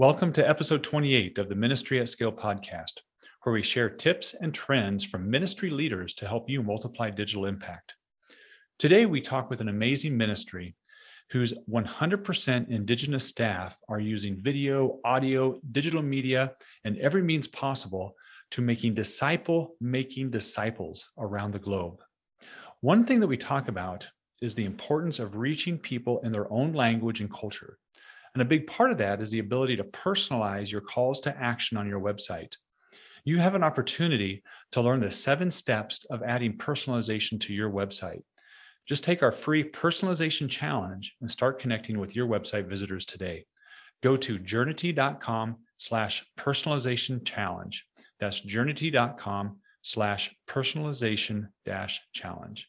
Welcome to episode 28 of the Ministry at Scale podcast, where we share tips and trends from ministry leaders to help you multiply digital impact. Today, we talk with an amazing ministry whose 100% Indigenous staff are using video, audio, digital media, and every means possible to making disciple making disciples around the globe. One thing that we talk about is the importance of reaching people in their own language and culture and a big part of that is the ability to personalize your calls to action on your website. You have an opportunity to learn the seven steps of adding personalization to your website. Just take our free personalization challenge and start connecting with your website visitors today. Go to journity.com slash personalization challenge. That's journity.com slash personalization dash challenge.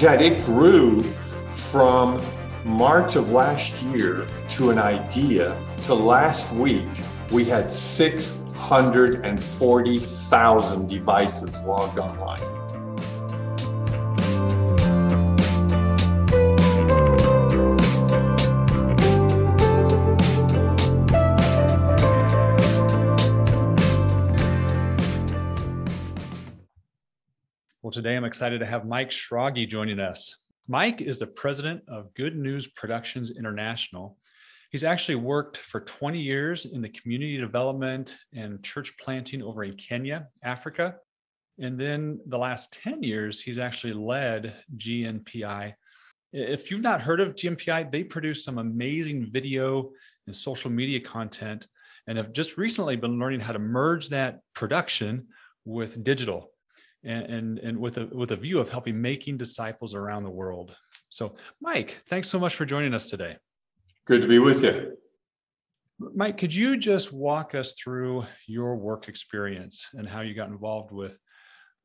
Jad, it grew from March of last year to an idea to last week, we had 640,000 devices logged online. Today I'm excited to have Mike Schrage joining us. Mike is the president of Good News Productions International. He's actually worked for 20 years in the community development and church planting over in Kenya, Africa. And then the last 10 years, he's actually led GNPI. If you've not heard of GNPI, they produce some amazing video and social media content and have just recently been learning how to merge that production with digital and, and, and with a with a view of helping making disciples around the world. So, Mike, thanks so much for joining us today. Good to be with you. Mike, could you just walk us through your work experience and how you got involved with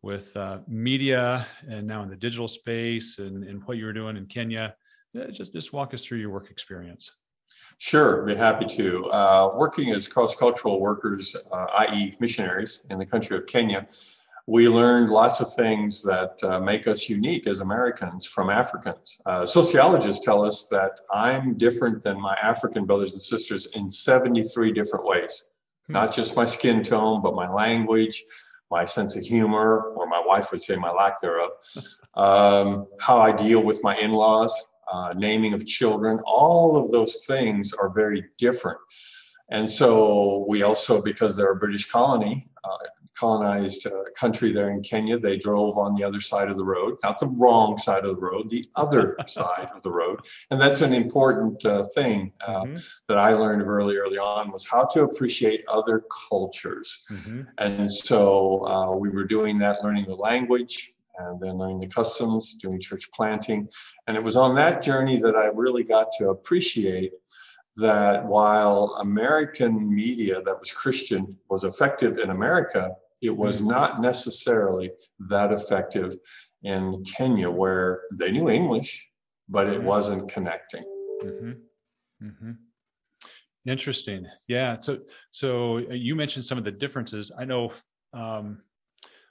with uh, media and now in the digital space and, and what you were doing in Kenya? Just just walk us through your work experience. Sure, be happy to. Uh, working as cross cultural workers, uh, i.e., missionaries in the country of Kenya, we learned lots of things that uh, make us unique as Americans from Africans. Uh, sociologists tell us that I'm different than my African brothers and sisters in 73 different ways, hmm. not just my skin tone, but my language, my sense of humor, or my wife would say my lack thereof, um, how I deal with my in laws, uh, naming of children, all of those things are very different. And so we also, because they're a British colony, uh, colonized uh, country there in Kenya, they drove on the other side of the road, not the wrong side of the road, the other side of the road. And that's an important uh, thing uh, mm-hmm. that I learned early, early on was how to appreciate other cultures. Mm-hmm. And so uh, we were doing that, learning the language, and then learning the customs, doing church planting. And it was on that journey that I really got to appreciate that while American media that was Christian was effective in America, it was mm-hmm. not necessarily that effective in Kenya, where they knew English, but it mm-hmm. wasn't connecting. Mm-hmm. Mm-hmm. Interesting. Yeah. So, so uh, you mentioned some of the differences. I know um,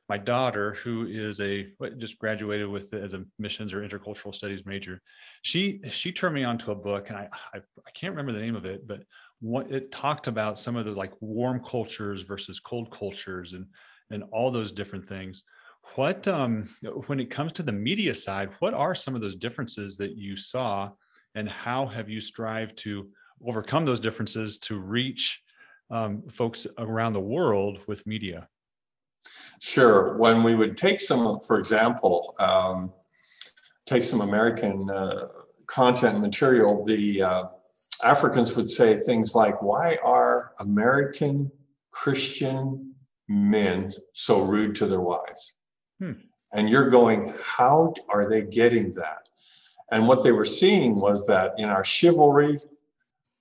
my daughter, who is a just graduated with as a missions or intercultural studies major, she she turned me onto a book, and I, I I, can't remember the name of it, but what it talked about some of the like warm cultures versus cold cultures, and and all those different things. What um when it comes to the media side, what are some of those differences that you saw, and how have you strived to overcome those differences to reach um, folks around the world with media? Sure. When we would take some, for example, um, take some American uh, content material, the uh, Africans would say things like, Why are American Christian men so rude to their wives? Hmm. And you're going, How are they getting that? And what they were seeing was that in our chivalry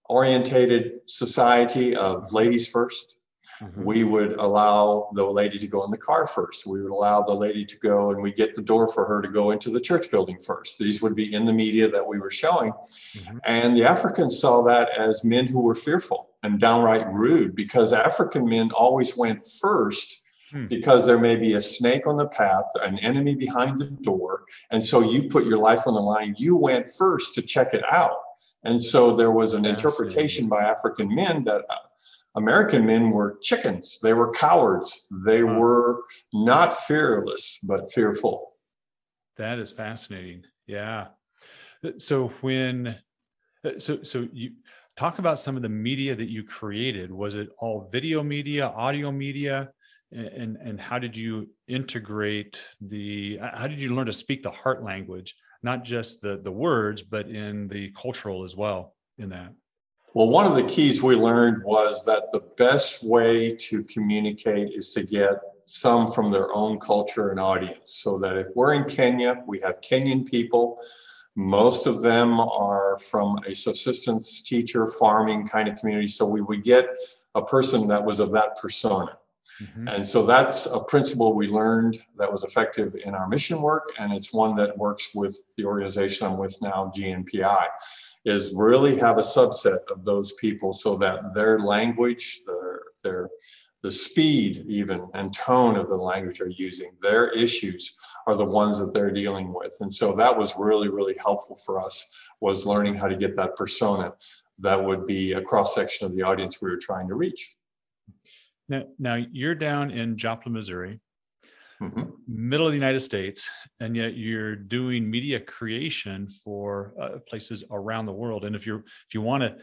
orientated society of ladies first, Mm-hmm. We would allow the lady to go in the car first. We would allow the lady to go and we get the door for her to go into the church building first. These would be in the media that we were showing. Mm-hmm. And the Africans saw that as men who were fearful and downright rude because African men always went first hmm. because there may be a snake on the path, an enemy behind the door. And so you put your life on the line. You went first to check it out. And so there was an interpretation by African men that uh, American men were chickens. They were cowards. They were not fearless, but fearful. That is fascinating. Yeah. So when, uh, so, so you talk about some of the media that you created. Was it all video media, audio media? And, and how did you integrate the, how did you learn to speak the heart language, not just the, the words, but in the cultural as well in that? Well, one of the keys we learned was that the best way to communicate is to get some from their own culture and audience. So that if we're in Kenya, we have Kenyan people. Most of them are from a subsistence teacher, farming kind of community. So we would get a person that was of that persona. Mm-hmm. And so that's a principle we learned that was effective in our mission work, and it's one that works with the organization I'm with now, GNPI is really have a subset of those people so that their language, their, their the speed even and tone of the language they're using, their issues are the ones that they're dealing with. And so that was really, really helpful for us was learning how to get that persona that would be a cross section of the audience we were trying to reach. Now, now you're down in Joplin, Missouri mm-hmm. middle of the United States, and yet you're doing media creation for uh, places around the world. And if you're if you want to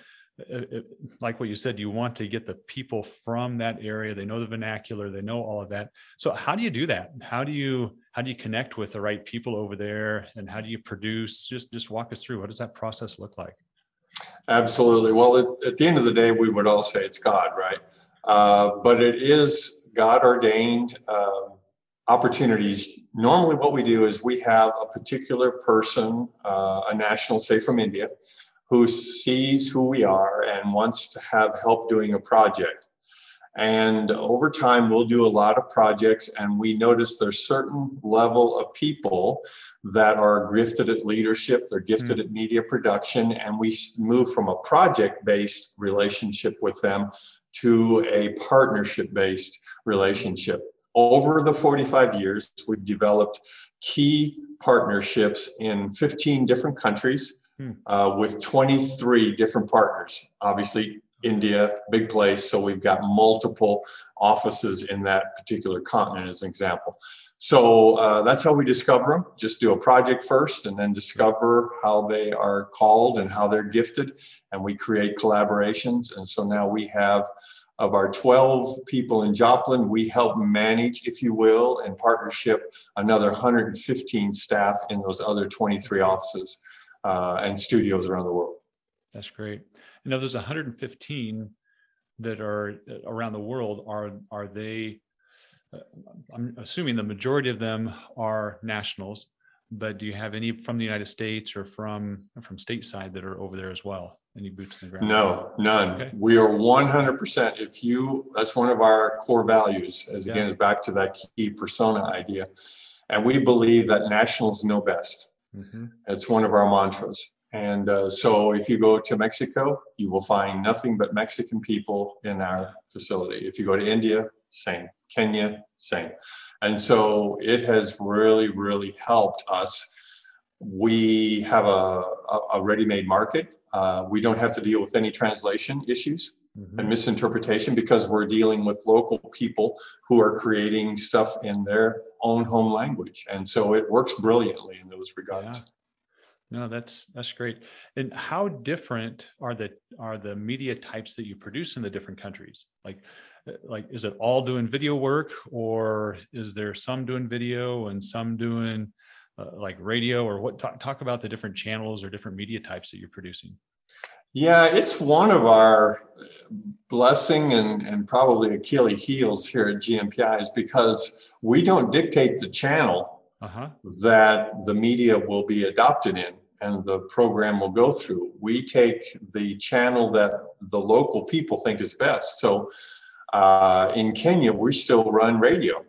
uh, uh, like what you said, you want to get the people from that area. They know the vernacular. They know all of that. So how do you do that? How do you how do you connect with the right people over there? And how do you produce? Just just walk us through. What does that process look like? Absolutely. Well, at, at the end of the day, we would all say it's God, right? Uh, but it is God ordained. Um, opportunities. Normally, what we do is we have a particular person, uh, a national, say from India, who sees who we are and wants to have help doing a project. And over time, we'll do a lot of projects, and we notice there's certain level of people that are gifted at leadership, they're gifted mm. at media production, and we move from a project-based relationship with them to a partnership-based relationship over the 45 years, we've developed key partnerships in 15 different countries hmm. uh, with 23 different partners. Obviously, India, big place, so we've got multiple offices in that particular continent, as an example. So uh, that's how we discover them. Just do a project first and then discover how they are called and how they're gifted. And we create collaborations. And so now we have of our 12 people in Joplin, we help manage, if you will, in partnership, another 115 staff in those other 23 offices uh, and studios around the world. That's great. You know, there's 115 that are uh, around the world. Are are they? Uh, I'm assuming the majority of them are nationals, but do you have any from the United States or from from stateside that are over there as well? Any boots in the ground? No, none. Okay. We are 100%. If you, that's one of our core values, as again, yeah. is back to that key persona idea. And we believe that nationals know best. Mm-hmm. It's one of our mantras. And uh, so if you go to Mexico, you will find nothing but Mexican people in our facility. If you go to India, same. Kenya, same. And so it has really, really helped us. We have a, a ready made market uh, we don't have to deal with any translation issues mm-hmm. and misinterpretation because we're dealing with local people who are creating stuff in their own home language. And so it works brilliantly in those regards. Yeah. No, that's that's great. And how different are the are the media types that you produce in the different countries? Like uh, like is it all doing video work or is there some doing video and some doing uh, like radio or what talk, talk about the different channels or different media types that you're producing. Yeah it's one of our blessing and, and probably achilles heels here at gnpi is because we don't dictate the channel uh-huh. that the media will be adopted in and the program will go through. We take the channel that the local people think is best. So uh, in kenya we still run radio.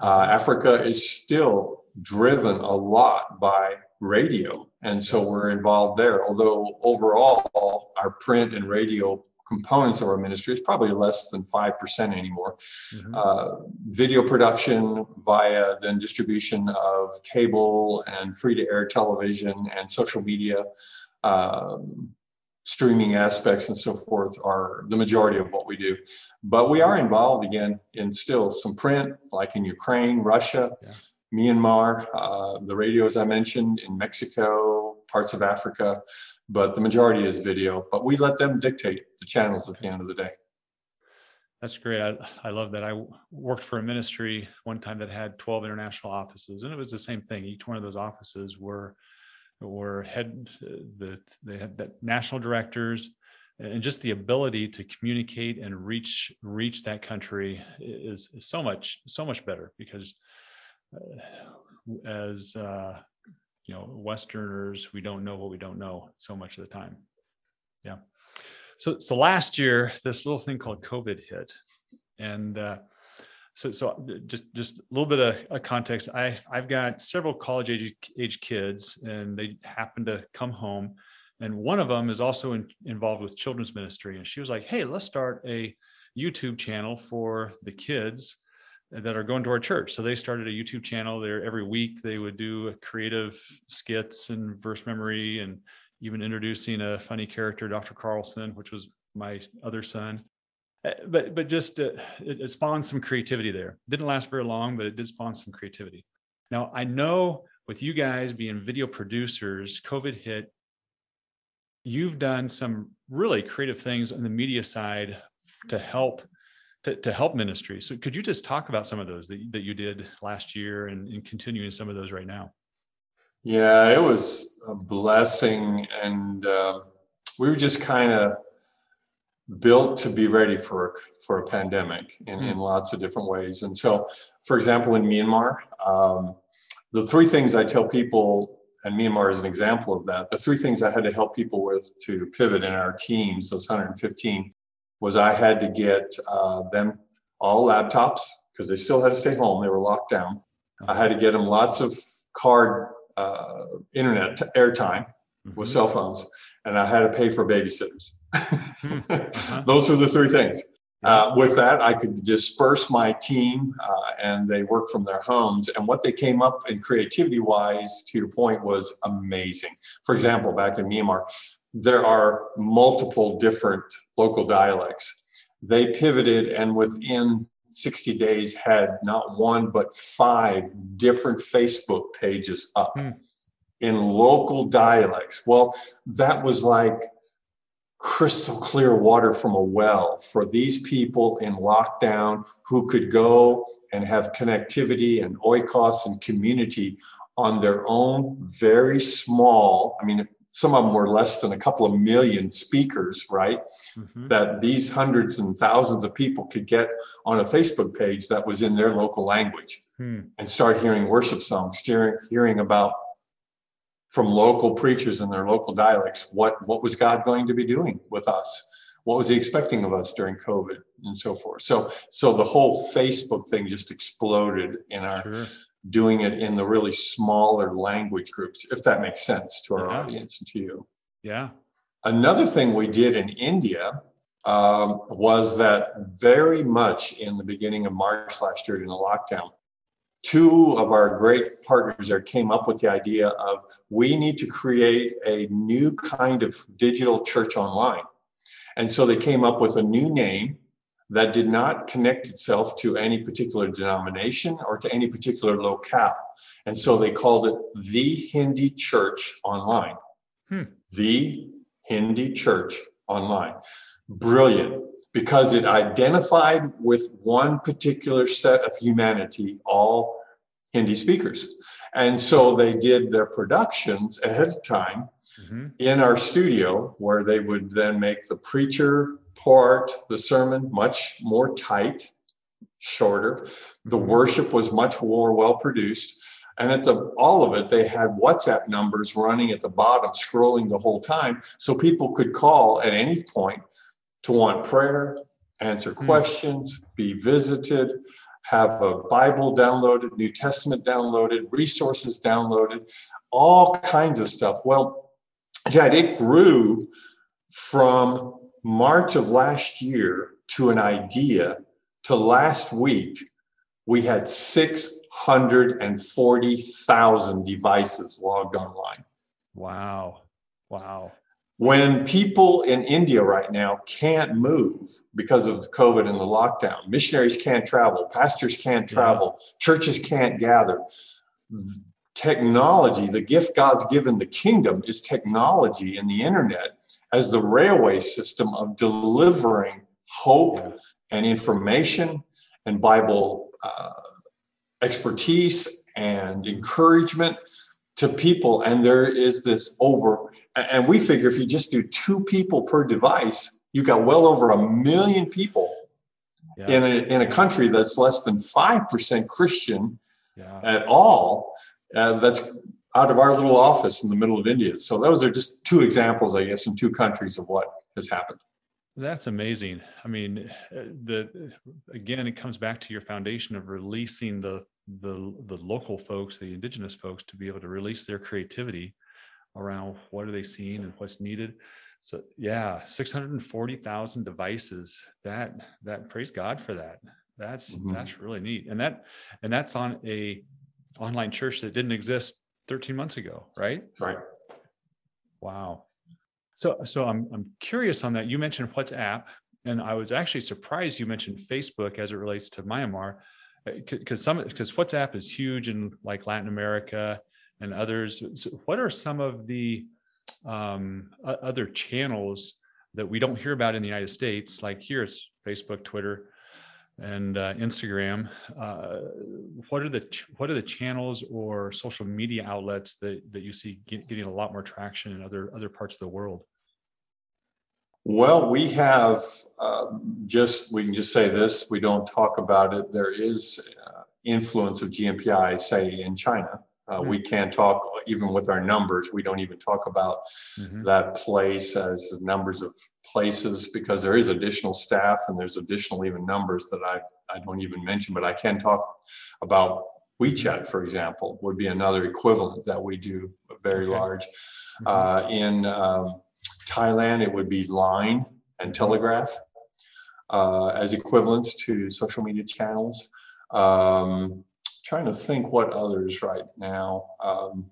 Uh, africa is still driven a lot by radio. And so we're involved there. Although overall, our print and radio components of our ministry. is probably less than 5% anymore. Mm-hmm. Uh, video production via then distribution of cable and free to air television and social media. Um, streaming aspects and so forth are the majority of what we do. But we are involved again in still some print, like in Ukraine, Russia, yeah. Myanmar, uh, the radio, as I mentioned, in Mexico, parts of Africa. But the majority is video. But we let them dictate the channels at the end of the day. That's great. I, I love that. I worked for a ministry one time that had 12 international offices, and it was the same thing. Each one of those offices were or head the they had that national directors and just the ability to communicate and reach reach that country is, is so much so much better because as uh, you know westerners we don't know what we don't know so much of the time. Yeah. So so last year this little thing called covid hit. And uh, so so uh, just just a little bit of a context. I i've got several college age age kids and they happen to come home. And one of them is also in, involved with children's ministry. And she was like hey let's start a youtube channel for the kids that are going to our church so they started a youtube channel there every week they would do creative skits and verse memory and even introducing a funny character dr carlson which was my other son uh, but but just uh, it, it spawned some creativity there. Didn't last very long, but it did spawn some creativity. Now I know with you guys being video producers, COVID hit. You've done some really creative things on the media side to help to, to help ministry. So could you just talk about some of those that, that you did last year and, and continuing some of those right now? Yeah, it was a blessing, and uh, we were just kind of built to be ready for for a pandemic in, mm. in lots of different ways. And so, for example, in Myanmar, um, the three things I tell people, and Myanmar is an example of that. The three things I had to help people with to pivot in our teams, those 115, was I had to get uh, them all laptops because they still had to stay home; they were locked down. I had to get them lots of card uh, internet airtime mm-hmm. with cell phones, and I had to pay for babysitters. Uh-huh. Those are the three things. Uh, with that, I could disperse my team uh, and they work from their homes. And what they came up in creativity wise, to your point, was amazing. For example, back in Myanmar, there are multiple different local dialects. They pivoted and within 60 days had not one, but five different Facebook pages up. Hmm in local dialects. Well, that was like crystal clear water from a well for these people in lockdown who could go and have connectivity and oikos and community on their own very small i mean some of them were less than a couple of million speakers right mm-hmm. that these hundreds and thousands of people could get on a facebook page that was in their local language hmm. and start hearing worship songs hearing, hearing about from local preachers in their local dialects what what was god going to be doing with us what was he expecting of us during covid and so forth so so the whole facebook thing just exploded in our sure. Doing it in the really smaller language groups if that makes sense to our yeah. audience and to you yeah another thing we did in india um, was that very much in the beginning of march last year in the lockdown two of our great partners there came up with the idea of we need to create a new kind of digital church online. And so they came up with a new name that did not connect itself to any particular denomination or to any particular locale. And so they called it the Hindi Church Online. Hmm. The Hindi Church Online. Brilliant because it identified with one particular set of humanity, all Hindi speakers. And so they did their productions ahead of time mm-hmm. in our studio, where they would then make the preacher part, the sermon much more tight, shorter. The worship was much more well produced. And at the all of it, they had WhatsApp numbers running at the bottom, scrolling the whole time, so people could call at any point to want prayer, answer hmm. questions, be visited, have a Bible downloaded, New Testament downloaded, resources downloaded, all kinds of stuff. Well, Jad, it grew from March of last year to an idea to last week, we had 640,000 devices logged online. Wow. Wow. When people in India right now can't move because of the COVID and the lockdown, missionaries can't travel, pastors can't travel, yeah. churches can't gather. Technology, the gift God's given the kingdom is technology and the internet as the railway system of delivering hope yeah. and information and Bible uh, expertise and encouragement to people. And there is this over and we figure if you just do two people per device, you've got well over a million people yeah. in, a, in a country that's less than 5% Christian yeah. at all. Uh, that's out of our little office in the middle of India. So those are just two examples, I guess, in two countries of what has happened. That's amazing. I mean, the again, it comes back to your foundation of releasing the the the local folks, the indigenous folks, to be able to release their creativity around what are they seeing and what's needed. So yeah, 640,000 devices. That that praise God for that. That's mm-hmm. that's really neat. And that and that's on a online church that didn't exist 13 months ago, right? Right. Wow. So so I'm I'm curious on that. You mentioned WhatsApp, and I was actually surprised you mentioned Facebook as it relates to Myanmar, because uh, some because WhatsApp is huge in like Latin America and others. So what are some of the um, other channels that we don't hear about in the United States? Like here it's Facebook, Twitter, and uh, Instagram. Uh, what are the what are the channels or social media outlets that that you see get, getting a lot more traction in other other parts of the world? Well, we have uh, just we can just say this. We don't talk about it. There is uh, influence of GNPI, say in China, uh, we can't talk, even with our numbers, we don't even talk about mm-hmm. that place as numbers of places because there is additional staff and there's additional even numbers that I, I don't even mention, but I can talk about WeChat, for example, would be another equivalent that we do very okay. large. Mm-hmm. Uh, in um, Thailand, it would be Line and Telegraph uh, as equivalents to social media channels. Um, trying to think what others right now. Um,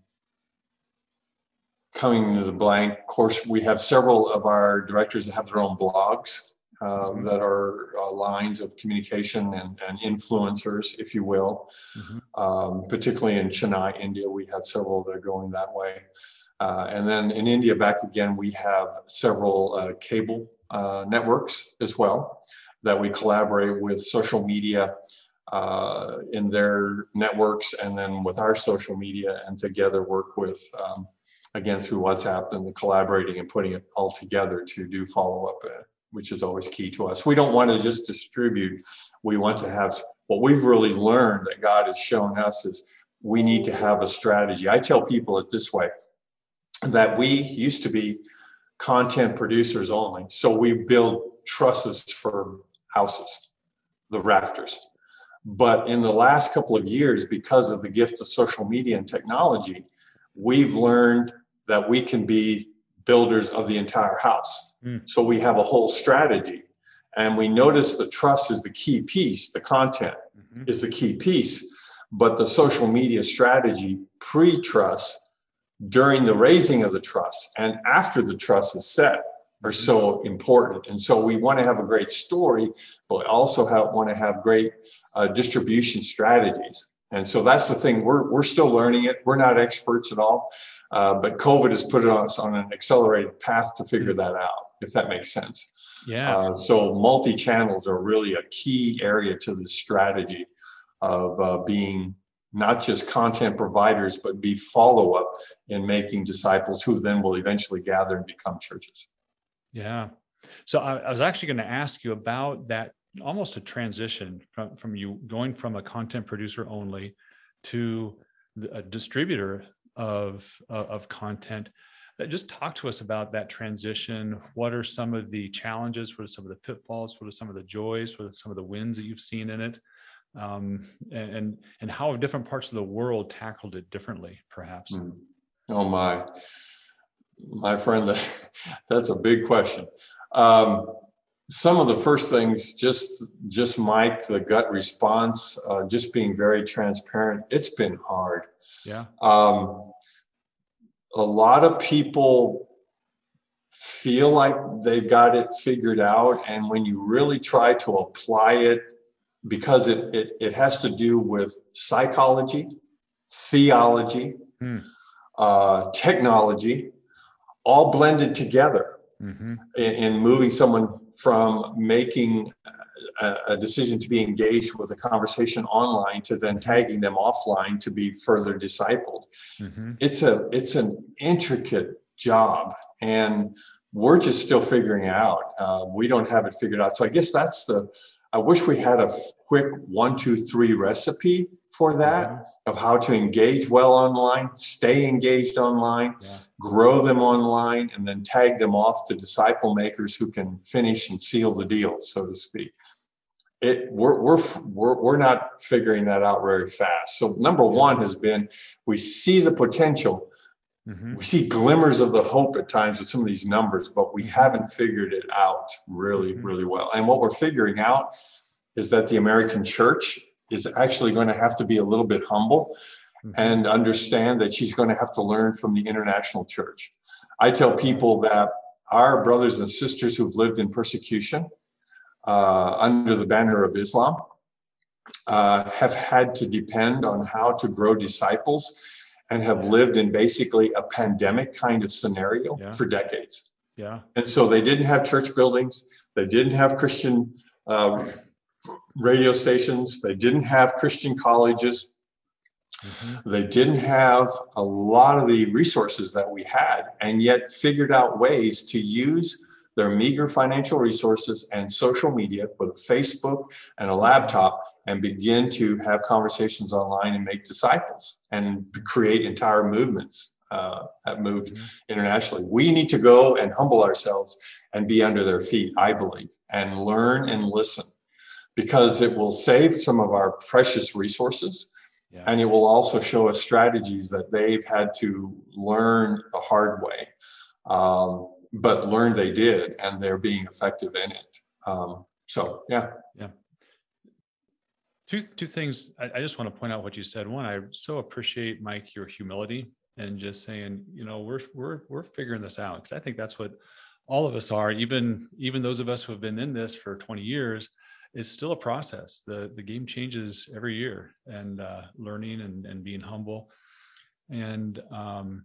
coming to the blank. Of course, we have several of our directors that have their own blogs uh, mm-hmm. that are uh, lines of communication and, and, influencers, if you will. Mm-hmm. Um, particularly in Chennai, India, we have several that are going that way. Uh, and then in India, back again, we have several uh, cable uh, networks as well that we collaborate with social media uh, in their networks and then with our social media and together work with um, again through WhatsApp and collaborating and putting it all together to do follow up, uh, which is always key to us. We don't want to just distribute. We want to have what we've really learned that God has shown us is we need to have a strategy. I tell people it this way that we used to be content producers only. So we build trusses for houses, the rafters. But in the last couple of years, because of the gift of social media and technology, we've learned that we can be builders of the entire house. Mm. So we have a whole strategy. And we notice the trust is the key piece, the content mm-hmm. is the key piece. But the social media strategy pre trust, during the raising of the trust, and after the trust is set are so important. And so we want to have a great story, but also have, want to have great uh, distribution strategies. And so that's the thing. We're, we're still learning it. We're not experts at all. Uh, but COVID has put us on an accelerated path to figure that out, if that makes sense. Yeah. Uh, so multi channels are really a key area to the strategy of uh, being not just content providers, but be follow up in making disciples who then will eventually gather and become churches. Yeah. So I, I was actually going to ask you about that almost a transition from, from you going from a content producer only to a distributor of, of content. Uh, just talk to us about that transition. What are some of the challenges? What are some of the pitfalls? What are some of the joys? What are some of the wins that you've seen in it? Um, and and how have different parts of the world tackled it differently, perhaps? Mm. Oh my, my friend, that's a big question. Um, some of the first things, just just Mike, the gut response, uh, just being very transparent. It's been hard. Yeah. Um, a lot of people feel like they've got it figured out, and when you really try to apply it, because it it, it has to do with psychology, theology, hmm. uh, technology, all blended together mm-hmm. in, in, moving someone from making a, a, decision to be engaged with a conversation online to then tagging them offline to be further discipled. Mm-hmm. It's a it's an intricate job, and we're just still figuring it out. Uh, we don't have it figured out. So I guess that's the. I wish we had a quick one, two, three recipe for that mm-hmm. of how to engage well online, stay engaged online, yeah grow them online, and then tag them off to disciple makers who can finish and seal the deal, so to speak. It, we're, we're, we're, we're not figuring that out very fast. So, number one has been we see the potential. Mm-hmm. We see glimmers of the hope at times with some of these numbers, but we haven't figured it out really, mm-hmm. really well. And what we're figuring out is that the American church is actually going to have to be a little bit humble Mm-hmm. and understand that she's going to have to learn from the international church. I tell people that our brothers and sisters who've lived in persecution uh, under the banner of Islam uh, have had to depend on how to grow disciples and have lived in basically a pandemic kind of scenario yeah. for decades. Yeah. And so they didn't have church buildings, they didn't have Christian um, radio stations, they didn't have Christian colleges. Mm-hmm. They didn't have a lot of the resources that we had, and yet figured out ways to use their meager financial resources and social media with a Facebook and a laptop and begin to have conversations online and make disciples and create entire movements uh, that moved mm-hmm. internationally. We need to go and humble ourselves and be under their feet, I believe, and learn and listen because it will save some of our precious resources yeah. And it will also show us strategies that they've had to learn the hard way, um, but learn they did, and they're being effective in it. Um, so, yeah. Yeah. Two, two things I, I just want to point out what you said. One, I so appreciate Mike your humility and just saying, you know, we're we're we're figuring this out because I think that's what all of us are. Even even those of us who have been in this for 20 years, is still a process. The the game changes every year, and uh, learning and and being humble, and um,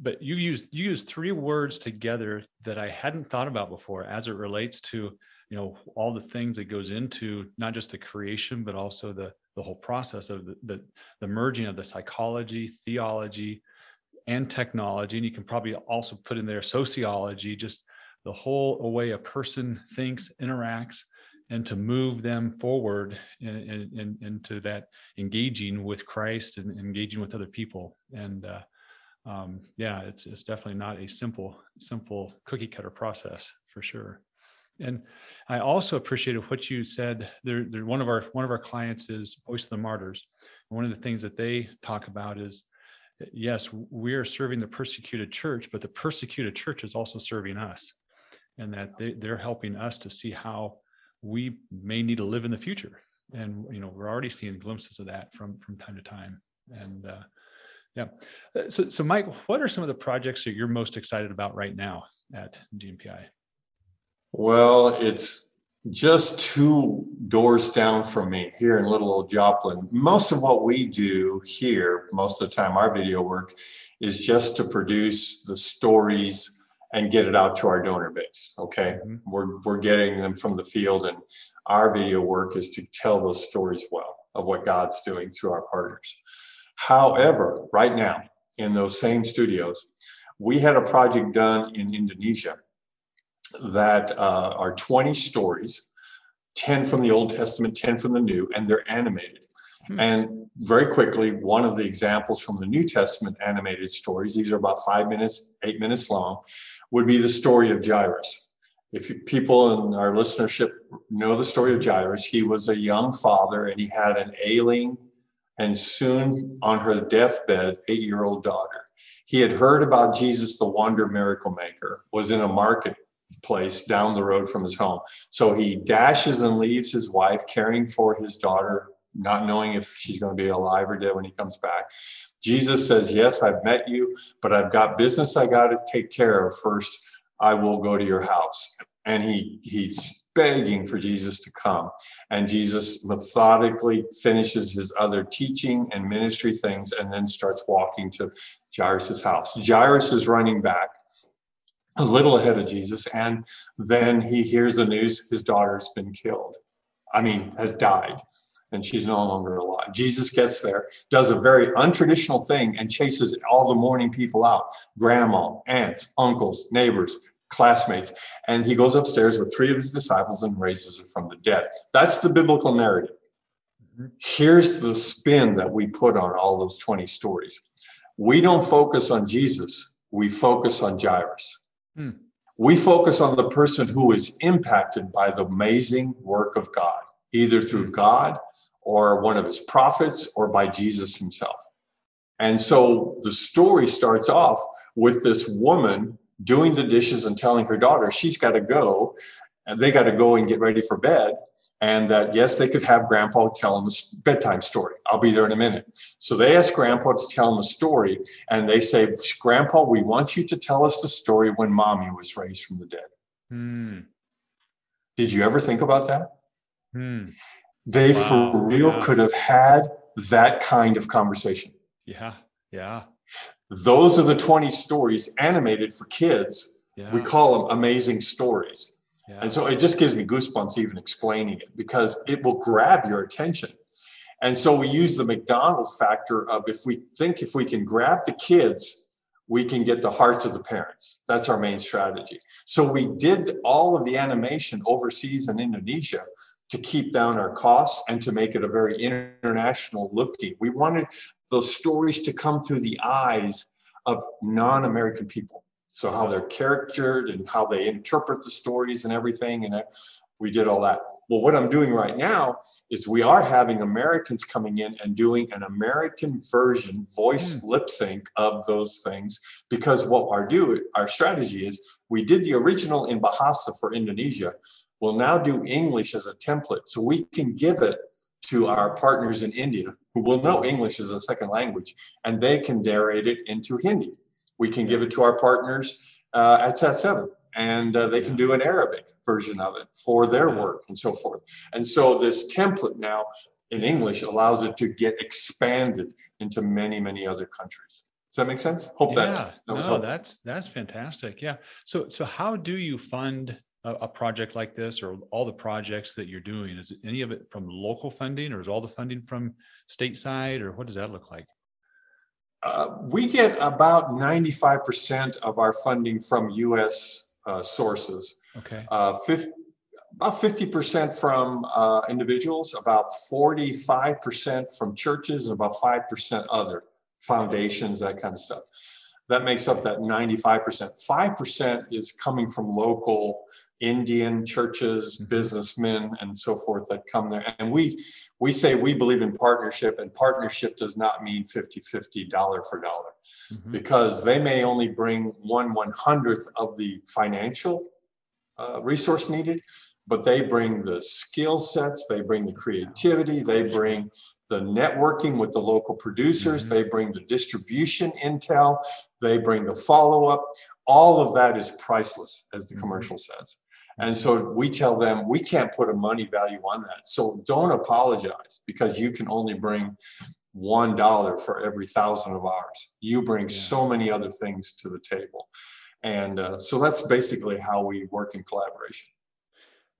but you used you used three words together that I hadn't thought about before as it relates to you know all the things that goes into not just the creation but also the the whole process of the the, the merging of the psychology, theology, and technology, and you can probably also put in there sociology, just the whole way a person thinks, interacts, and to move them forward in, in, into that engaging with Christ and engaging with other people. And uh, um, yeah, it's it's definitely not a simple simple cookie cutter process for sure. And I also appreciated what you said. There, there, one of our one of our clients is Voice of the Martyrs. And one of the things that they talk about is, yes, we are serving the persecuted church, but the persecuted church is also serving us and that they, they're helping us to see how we may need to live in the future. And you know we're already seeing glimpses of that from from time to time. And uh, yeah. Uh, so so mike what are some of the projects that you're most excited about right now at GNPI well it's just two doors down from me here in little old joplin. Most of what we do here most of the time our video work is just to produce the stories and get it out to our donor base. Okay, mm-hmm. we're we're getting them from the field, and our video work is to tell those stories well of what God's doing through our partners. However, right now in those same studios, we had a project done in Indonesia that uh, are 20 stories, 10 from the Old Testament, 10 from the New, and they're animated. Hmm. And very quickly, one of the examples from the New Testament animated stories, these are about five minutes, eight minutes long, would be the story of Jairus. If people in our listenership know the story of Jairus, he was a young father and he had an ailing and soon on her deathbed eight year old daughter. He had heard about Jesus, the wonder miracle maker, was in a marketplace down the road from his home. So he dashes and leaves his wife, caring for his daughter, not knowing if she's going to be alive or dead when he comes back. Jesus says, Yes, I've met you, but I've got business I got to take care of first. I will go to your house. And he he's begging for Jesus to come. And Jesus methodically finishes his other teaching and ministry things and then starts walking to Jairus' house. Jairus is running back a little ahead of Jesus, and then he hears the news his daughter's been killed. I mean, has died and she's no longer alive. Jesus gets there, does a very untraditional thing, and chases all the mourning people out grandma, aunts, uncles, neighbors, classmates. And he goes upstairs with three of his disciples and raises her from the dead. That's the biblical narrative. Mm-hmm. Here's the spin that we put on all those 20 stories. We don't focus on Jesus, we focus on Jairus. Hmm. We focus on the person who is impacted by the amazing work of God, either through hmm. God or one of his prophets or by Jesus himself. And so the story starts off with this woman doing the dishes and telling her daughter she's got to go and they got to go and get ready for bed and that yes they could have grandpa tell them a bedtime story i'll be there in a minute so they ask grandpa to tell them a story and they say grandpa we want you to tell us the story when mommy was raised from the dead hmm. did you ever think about that hmm. They wow. for real yeah. could have had that kind of conversation. Yeah. Yeah. Those are the 20 stories animated for kids. Yeah. We call them amazing stories. Yeah. And so it just gives me goosebumps even explaining it because it will grab your attention. And so we use the McDonald factor of if we think if we can grab the kids, we can get the hearts of the parents. That's our main strategy. So we did all of the animation overseas in Indonesia to keep down our costs and to make it a very international looking. We wanted those stories to come through the eyes of non American people. So, how they're charactered and how they interpret the stories and everything. And we did all that. Well, what I'm doing right now is we are having Americans coming in and doing an American version, voice mm. lip sync of those things. Because what our do, our strategy is, we did the original in Bahasa for Indonesia, will now do English as a template. So we can give it to our partners in India who will know English as a second language and they can narrate it into Hindi. We can give it to our partners uh, at SAT7 and uh, they can do an Arabic version of it for their work and so forth. And so this template now in English allows it to get expanded into many, many other countries. Does that make sense? Hope yeah, that, that was no, that's that's fantastic. Yeah. So so how do you fund a, a, project like this or all the projects that you're doing? Is any of it from local funding or is all the funding from stateside or what does that look like? Uh, we get about 95% of our funding from US uh, sources. Okay. Uh, 50, about 50% from uh, individuals, about 45% from churches, and about 5% other foundations, that kind of stuff. That makes up that 95%. 5% is coming from local Indian churches, mm-hmm. businessmen, and so forth that come there. And we we say we believe in partnership, and partnership does not mean 50-50 dollar for dollar. Mm-hmm. Because they may only bring one one hundredth of the financial uh, resource needed, but they bring the skill sets, they bring the creativity, they bring the networking with the local producers, mm-hmm. they bring the distribution intel, they bring the follow up. All of that is priceless, as the mm-hmm. commercial says. And so we tell them we can't put a money value on that. So don't apologize because you can only bring one dollar for every thousand of ours. You bring yeah. so many other things to the table. And uh, so that's basically how we work in collaboration.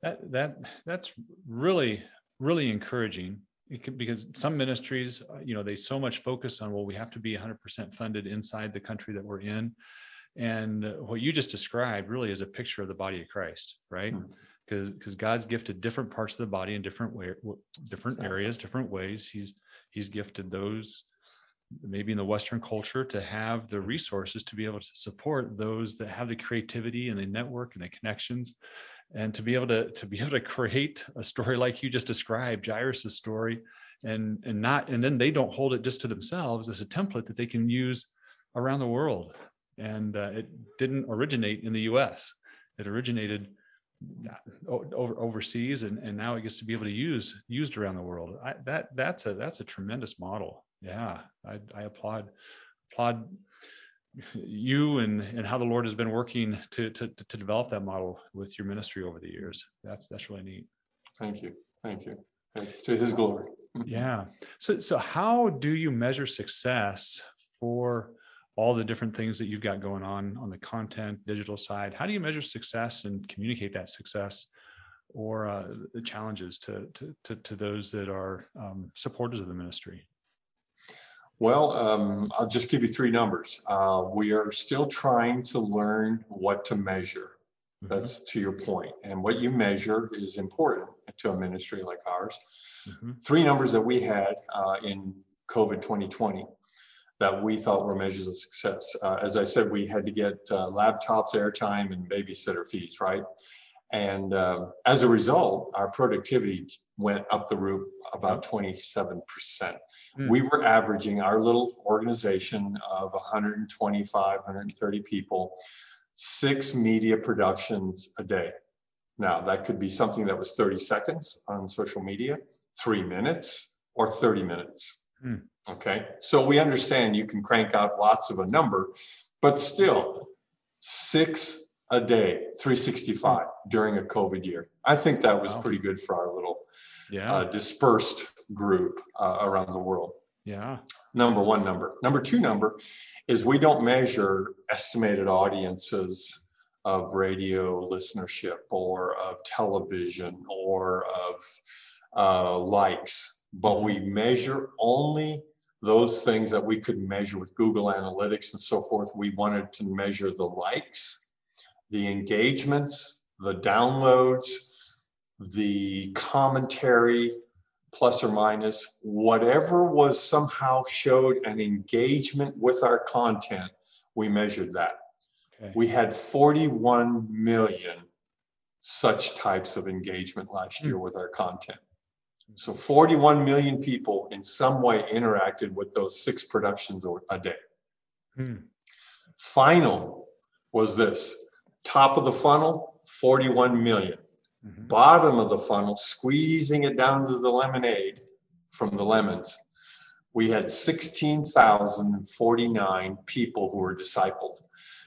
That that that's really really encouraging because some ministries, uh, you know, they so much focus on well, we have to be 100% funded inside the country that we're in, and what you just described really is a picture of the body of Christ, right? Because mm-hmm. because God's gifted different parts of the body in different way, different areas, different ways. He's He's gifted those maybe in the Western culture to have the resources to be able to support those that have the creativity and the network and the connections and to be able to to be able to create a story like you just described jairus's story and and not and then they don't hold it just to themselves as a template that they can use around the world. And uh, it didn't originate in the US, it originated over overseas and, and now it gets to be able to use used around the world. I, that that's a that's a tremendous model. Yeah i, I applaud applaud you and and how the lord has been working to, to to develop that model with your ministry over the years. That's that's really neat. Thank you. Thank you. It's to his glory. Yeah. So so how do you measure success for all the different things that you've got going on on the content digital side how do you measure success and communicate that success or uh, the challenges to, to, to to those that are um, supporters of the ministry? Well um, i'll just give you three numbers. Uh, we are still trying to learn what to measure. Mm-hmm. that's to your point. And what you measure is important to a ministry like ours. Mm-hmm. three numbers that we had uh, in covid 2020 that we thought were measures of success. Uh, as I said, we had to get uh, laptops, airtime, and babysitter fees, right? And uh, as a result, our productivity went up the roof about 27%. Mm. We were averaging our little organization of 125, 130 people, six media productions a day. Now, that could be something that was 30 seconds on social media, three minutes, or 30 minutes. Mm. Okay, so we understand you can crank out lots of a number, but still six a day, 365 during a COVID year. I think that was wow. pretty good for our little yeah. uh, dispersed group uh, around the world. Yeah. Number one number. Number two number is we don't measure estimated audiences of radio listenership or of television or of uh, likes, but we measure only those things that we could measure with Google Analytics and so forth. We wanted to measure the likes, the engagements, the downloads, the commentary, plus or minus, whatever was somehow showed an engagement with our content, we measured that. Okay. We had 41 million such types of engagement last year mm. with our content. So 41 million people in some way interacted with those six productions a day. Hmm. Final was this top of the funnel, 41 million. Mm-hmm. Bottom of the funnel, squeezing it down to the lemonade from the lemons, we had 16,049 people who were discipled.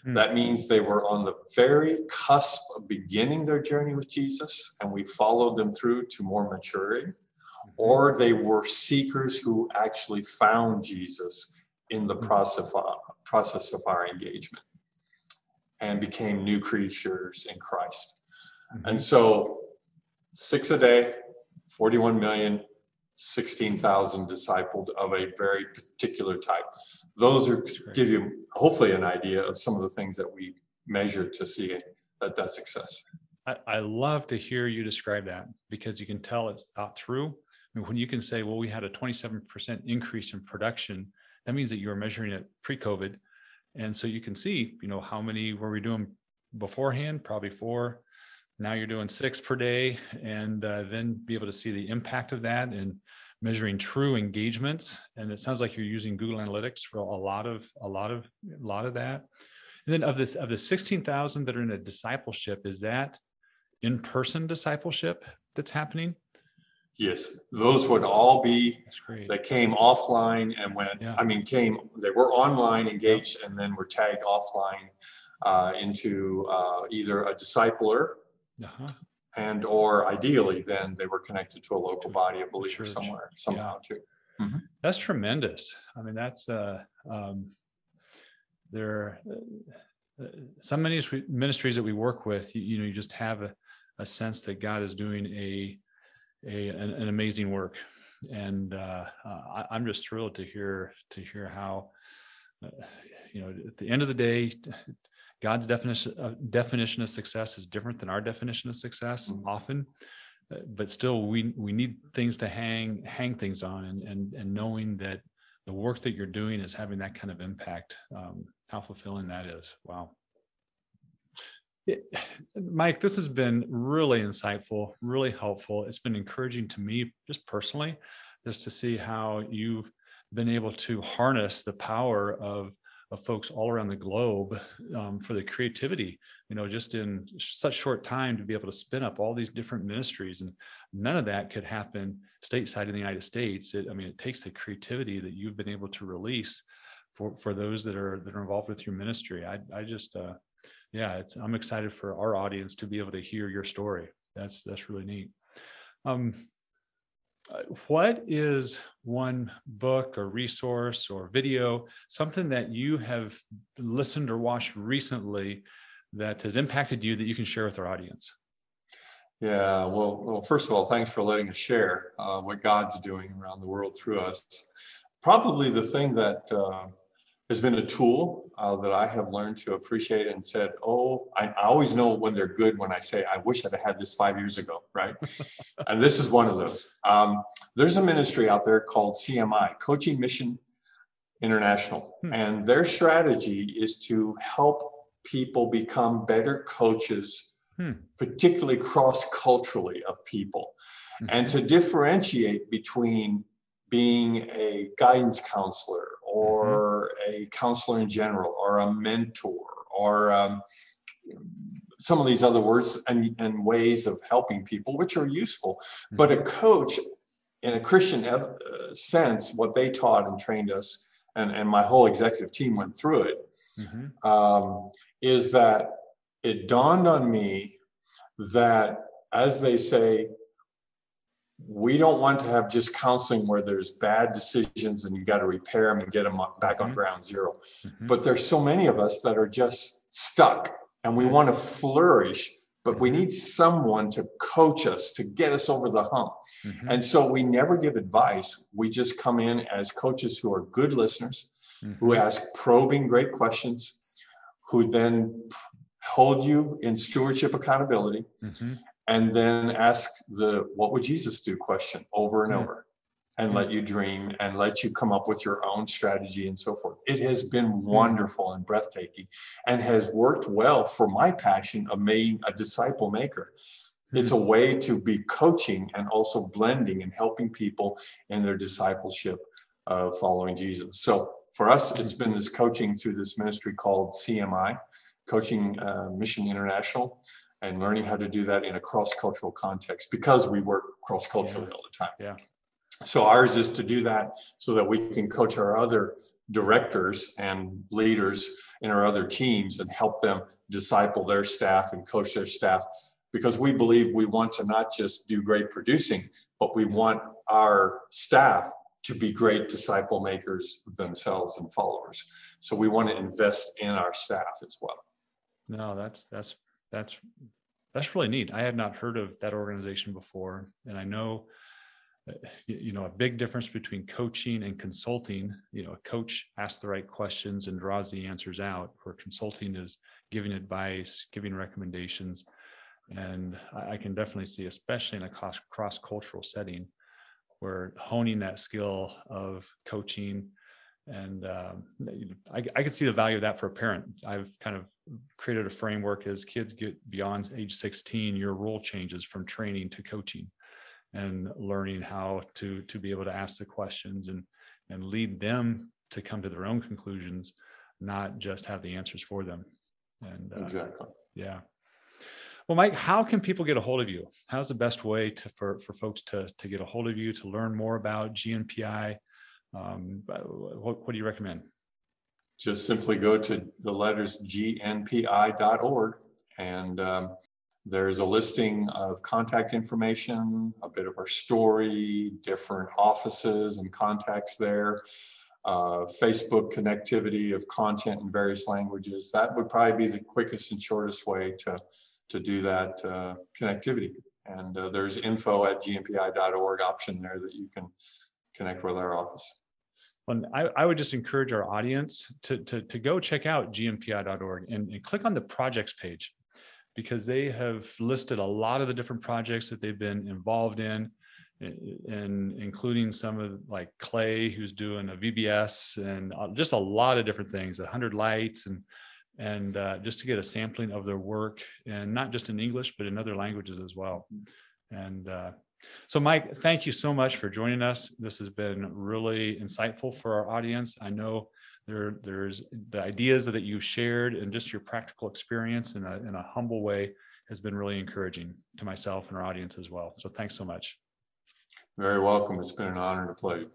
Hmm. That means they were on the very cusp of beginning their journey with Jesus, and we followed them through to more maturity or they were seekers who actually found Jesus in the process of, process of our engagement and became new creatures in Christ. Mm-hmm. And so, six a day, 41 million, 16,000 discipled of a very particular type. Those are give you hopefully an idea of some of the things that we measure to see that that success. I, I love to hear you describe that because you can tell it's thought through when you can say, well, we had a 27% increase in production, that means that you were measuring it pre-COVID. And so you can see, you know, how many were we doing beforehand? Probably four. Now you're doing six per day, and uh, then be able to see the impact of that and measuring true engagements. And it sounds like you're using Google Analytics for a lot of a lot of a lot of that. And then of this of the 16,000 that are in a discipleship, is that in-person discipleship that's happening? Yes, those would all be That's great. that came offline and went. Yeah. I mean, came they were online engaged and then were tagged offline uh, into uh, either a discipler uh-huh. and or ideally then they were connected to a local body of believers somewhere somehow yeah. too. Mm-hmm. That's tremendous. I mean, that's uh, um, there. Uh, some ministries that we work with, you, you know, you just have a, a sense that God is doing a a an, an amazing work, and uh, uh, I, am just thrilled to hear to hear how uh, you know at the end of the day. God's definition of, uh, definition of success is different than our definition of success mm-hmm. often, uh, but still we we need things to hang hang things on, and and and knowing that the work that you're doing is having that kind of impact. Um, how fulfilling that is! Wow. Mike, this has been really insightful, really helpful. It's been encouraging to me, just personally, just to see how you've been able to harness the power of of folks all around the globe um, for the creativity you know just in such short time to be able to spin up all these different ministries. And none of that could happen stateside in the united states. It, i mean it takes the creativity that you've been able to release for for those that are that are involved with your ministry. I i just uh yeah it's i'm excited for our audience to be able to hear your story that's that's really neat um uh, what is one book or resource or video, something that you have listened or watched recently that has impacted you that you can share with our audience? Yeah, well, well first of all, thanks for letting us share uh, what God's doing around the world through us. Probably the thing that uh, has been a tool uh, that I have learned to appreciate and said, oh, I, I, always know when they're good when I say, I wish I'd had this five years ago, right? and this is one of those. Um, there's a ministry out there called CMI, Coaching Mission International. Hmm. And their strategy is to help people become better coaches, hmm. particularly cross culturally of people, mm-hmm. and to differentiate between being a guidance counselor or mm-hmm. A counselor in general or a mentor or um, some of these other words and, and, ways of helping people which are useful mm-hmm. but a coach in a christian uh, sense what they taught and trained us and, and my whole executive team went through it mm-hmm. um, is that it dawned on me that as they say we don't want to have just counseling where there's bad decisions and you got to repair them and get them back on mm-hmm. ground 0 mm-hmm. But there's so many of us that are just stuck and we want to flourish, but we mm-hmm. need someone to coach us to get us over the hump. Mm-hmm. And so we never give advice. We just come in as coaches who are good listeners, mm-hmm. who ask probing great questions, who then hold you in stewardship accountability mm-hmm and then ask the what would Jesus do question over and mm. over and mm. let you dream and let you come up with your own strategy and so forth. It has been mm. wonderful and breathtaking and has worked well for my passion of being a disciple maker. It's a way to be coaching and also blending and helping people in their discipleship of following Jesus. So for us, it's been this coaching through this ministry called CMI, Coaching uh, Mission International and learning how to do that in a cross-cultural context because we work cross-culturally yeah. all the time. Yeah. So ours is to do that so that we can coach our other directors and leaders in our other teams and help them disciple their staff and coach their staff because we believe we want to not just do great producing, but we want our staff to be great disciple makers themselves and followers. So we want to invest in our staff as well. No, that's that's that's that's really neat. I had not heard of that organization before, and I know uh, you know a big difference between coaching and consulting you know a coach asks the right questions and draws the answers out where consulting is giving advice giving recommendations and i can definitely see especially in a cross cross cultural setting where honing that skill of coaching and um, I, I could see the value of that for a parent. I've kind of created a framework as kids get beyond age 16 your role changes from training to coaching and learning how to to be able to ask the questions and and lead them to come to their own conclusions not just have the answers for them. And uh, exactly. yeah. Well mike how can people get a hold of you? How's the best way to for for folks to to get a hold of you to learn more about gnpi um, what, what do you recommend? Just simply go to the letters gnpi.org and um, there's a listing of contact information, a bit of our story, different offices and contacts there, uh, Facebook connectivity of content in various languages. That would probably be the quickest and shortest way to, to do that uh, connectivity. And uh, there's info at gnpi.org option there that you can connect with our office. And I, I, would just encourage our audience to, to, to go check out gnpi.org and, and click on the projects page because they have listed a lot of the different projects that they've been involved in and including some of like clay who's doing a vbs and uh, just a lot of different things 100 lights and and uh, just to get a sampling of their work and not just in english but in other languages as well and uh, so, Mike, thank you so much for joining us. This has been really insightful for our audience. I know There, there's the ideas that you've shared and just your practical experience in a, in a humble way has been really encouraging to myself and our audience as well. So thanks so much. Very welcome. It's been an honor to pleasure.